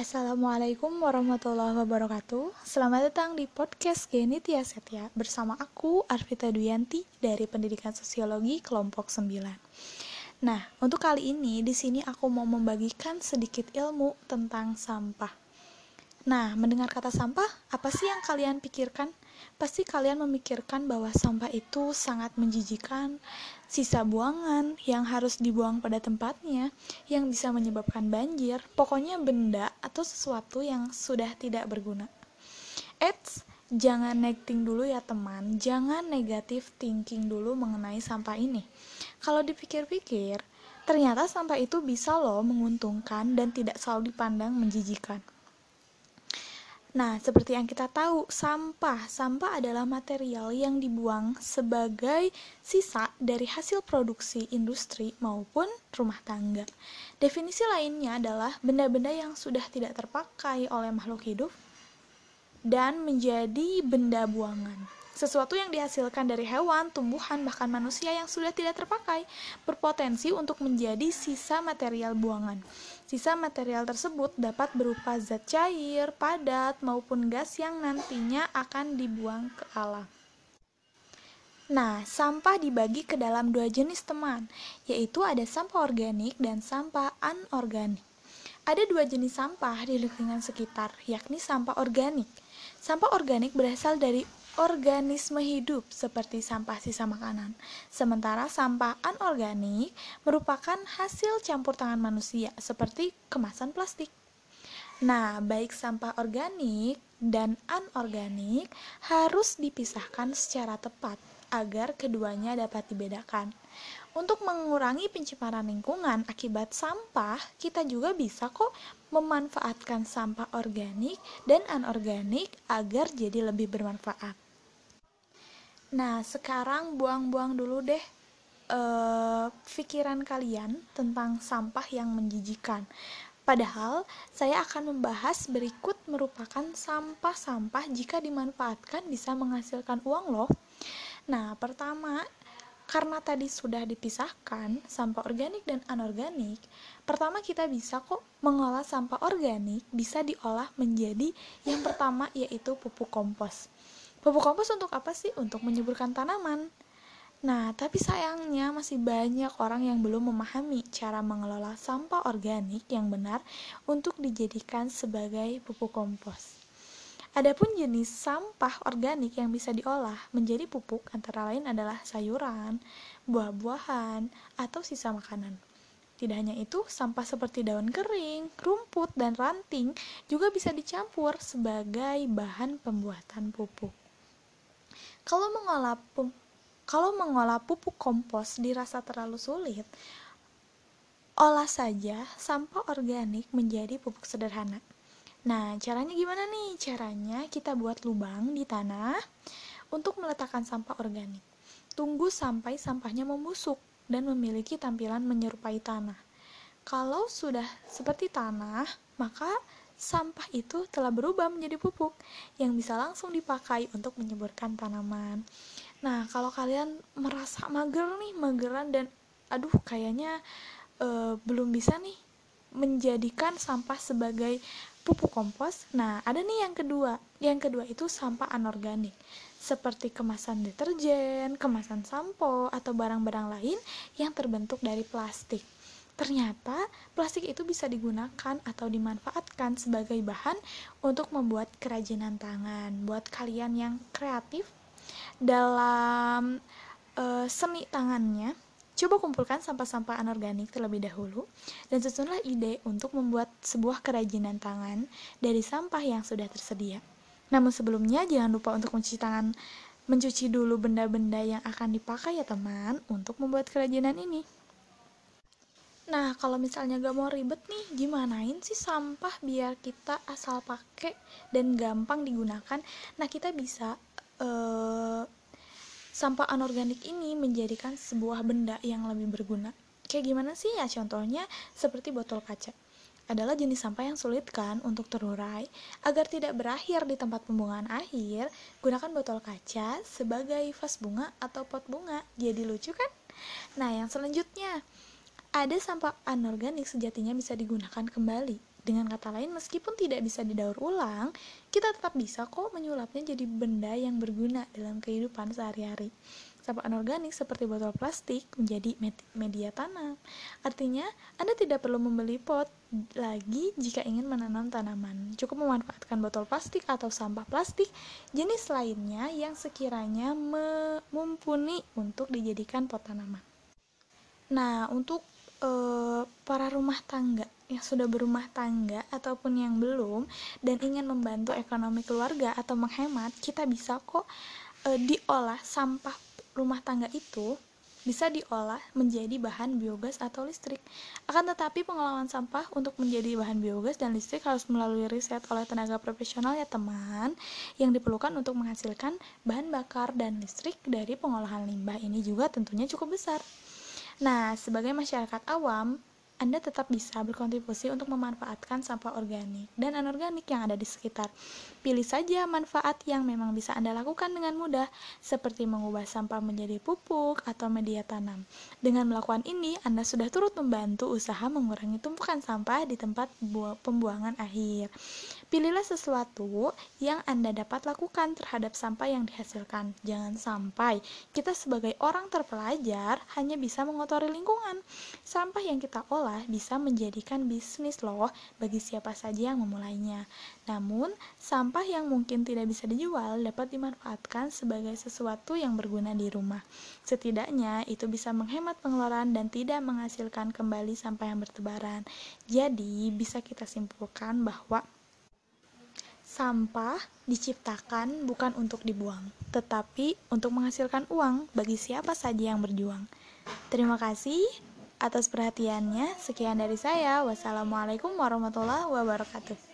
Assalamualaikum warahmatullahi wabarakatuh. Selamat datang di podcast Geni Tia Setia Bersama aku Arvita Duyanti dari Pendidikan Sosiologi kelompok 9 Nah, untuk kali ini di sini aku mau membagikan sedikit ilmu tentang sampah. Nah, mendengar kata sampah, apa sih yang kalian pikirkan? Pasti kalian memikirkan bahwa sampah itu sangat menjijikan, sisa buangan yang harus dibuang pada tempatnya, yang bisa menyebabkan banjir, pokoknya benda atau sesuatu yang sudah tidak berguna. Eits, jangan negating dulu ya teman, jangan negatif thinking dulu mengenai sampah ini. Kalau dipikir-pikir, ternyata sampah itu bisa loh menguntungkan dan tidak selalu dipandang menjijikan. Nah, seperti yang kita tahu, sampah. Sampah adalah material yang dibuang sebagai sisa dari hasil produksi industri maupun rumah tangga. Definisi lainnya adalah benda-benda yang sudah tidak terpakai oleh makhluk hidup dan menjadi benda buangan. Sesuatu yang dihasilkan dari hewan, tumbuhan, bahkan manusia yang sudah tidak terpakai berpotensi untuk menjadi sisa material buangan. Sisa material tersebut dapat berupa zat cair, padat, maupun gas yang nantinya akan dibuang ke alam. Nah, sampah dibagi ke dalam dua jenis teman, yaitu ada sampah organik dan sampah anorganik. Ada dua jenis sampah di lingkungan sekitar, yakni sampah organik. Sampah organik berasal dari organisme hidup seperti sampah sisa makanan. Sementara sampah anorganik merupakan hasil campur tangan manusia seperti kemasan plastik. Nah, baik sampah organik dan anorganik harus dipisahkan secara tepat agar keduanya dapat dibedakan. Untuk mengurangi pencemaran lingkungan akibat sampah, kita juga bisa kok memanfaatkan sampah organik dan anorganik agar jadi lebih bermanfaat. Nah, sekarang buang-buang dulu deh uh, pikiran kalian tentang sampah yang menjijikan. Padahal, saya akan membahas berikut merupakan sampah-sampah jika dimanfaatkan bisa menghasilkan uang loh. Nah, pertama, karena tadi sudah dipisahkan sampah organik dan anorganik, pertama kita bisa kok mengolah sampah organik bisa diolah menjadi yang pertama yaitu pupuk kompos. Pupuk kompos untuk apa sih? Untuk menyuburkan tanaman. Nah, tapi sayangnya masih banyak orang yang belum memahami cara mengelola sampah organik yang benar untuk dijadikan sebagai pupuk kompos. Adapun jenis sampah organik yang bisa diolah menjadi pupuk antara lain adalah sayuran, buah-buahan, atau sisa makanan. Tidak hanya itu, sampah seperti daun kering, rumput, dan ranting juga bisa dicampur sebagai bahan pembuatan pupuk. Kalau mengolah kalau mengolah pupuk kompos dirasa terlalu sulit, olah saja sampah organik menjadi pupuk sederhana. Nah, caranya gimana nih? Caranya kita buat lubang di tanah untuk meletakkan sampah organik. Tunggu sampai sampahnya membusuk dan memiliki tampilan menyerupai tanah. Kalau sudah seperti tanah, maka sampah itu telah berubah menjadi pupuk yang bisa langsung dipakai untuk menyuburkan tanaman. Nah, kalau kalian merasa mager nih, mageran dan aduh kayaknya uh, belum bisa nih menjadikan sampah sebagai pupuk kompos. Nah, ada nih yang kedua. Yang kedua itu sampah anorganik, seperti kemasan deterjen, kemasan sampo, atau barang-barang lain yang terbentuk dari plastik. Ternyata plastik itu bisa digunakan atau dimanfaatkan sebagai bahan untuk membuat kerajinan tangan. Buat kalian yang kreatif dalam uh, seni tangannya, Coba kumpulkan sampah-sampah anorganik terlebih dahulu dan susunlah ide untuk membuat sebuah kerajinan tangan dari sampah yang sudah tersedia. Namun sebelumnya jangan lupa untuk mencuci tangan mencuci dulu benda-benda yang akan dipakai ya teman untuk membuat kerajinan ini. Nah, kalau misalnya gak mau ribet nih, gimanain sih sampah biar kita asal pakai dan gampang digunakan? Nah, kita bisa uh, sampah anorganik ini menjadikan sebuah benda yang lebih berguna. Kayak gimana sih ya contohnya seperti botol kaca. Adalah jenis sampah yang sulit kan untuk terurai. Agar tidak berakhir di tempat pembuangan akhir, gunakan botol kaca sebagai vas bunga atau pot bunga. Jadi lucu kan? Nah, yang selanjutnya, ada sampah anorganik sejatinya bisa digunakan kembali. Dengan kata lain, meskipun tidak bisa didaur ulang, kita tetap bisa kok menyulapnya jadi benda yang berguna dalam kehidupan sehari-hari. Sampah anorganik seperti botol plastik menjadi media tanam. Artinya, Anda tidak perlu membeli pot lagi jika ingin menanam tanaman. Cukup memanfaatkan botol plastik atau sampah plastik jenis lainnya yang sekiranya mumpuni untuk dijadikan pot tanaman. Nah, untuk uh, para rumah tangga yang sudah berumah tangga ataupun yang belum dan ingin membantu ekonomi keluarga atau menghemat, kita bisa kok uh, diolah sampah rumah tangga itu bisa diolah menjadi bahan biogas atau listrik. Akan tetapi pengelolaan sampah untuk menjadi bahan biogas dan listrik harus melalui riset oleh tenaga profesional ya teman, yang diperlukan untuk menghasilkan bahan bakar dan listrik dari pengolahan limbah ini juga tentunya cukup besar. Nah, sebagai masyarakat awam, anda tetap bisa berkontribusi untuk memanfaatkan sampah organik dan anorganik yang ada di sekitar. Pilih saja manfaat yang memang bisa Anda lakukan dengan mudah, seperti mengubah sampah menjadi pupuk atau media tanam. Dengan melakukan ini, Anda sudah turut membantu usaha mengurangi tumpukan sampah di tempat pembuangan akhir. Pilihlah sesuatu yang Anda dapat lakukan terhadap sampah yang dihasilkan. Jangan sampai kita sebagai orang terpelajar hanya bisa mengotori lingkungan. Sampah yang kita olah bisa menjadikan bisnis loh bagi siapa saja yang memulainya. Namun, sampah yang mungkin tidak bisa dijual dapat dimanfaatkan sebagai sesuatu yang berguna di rumah. Setidaknya, itu bisa menghemat pengeluaran dan tidak menghasilkan kembali sampah yang bertebaran. Jadi, bisa kita simpulkan bahwa Sampah diciptakan bukan untuk dibuang, tetapi untuk menghasilkan uang bagi siapa saja yang berjuang. Terima kasih atas perhatiannya. Sekian dari saya. Wassalamualaikum warahmatullahi wabarakatuh.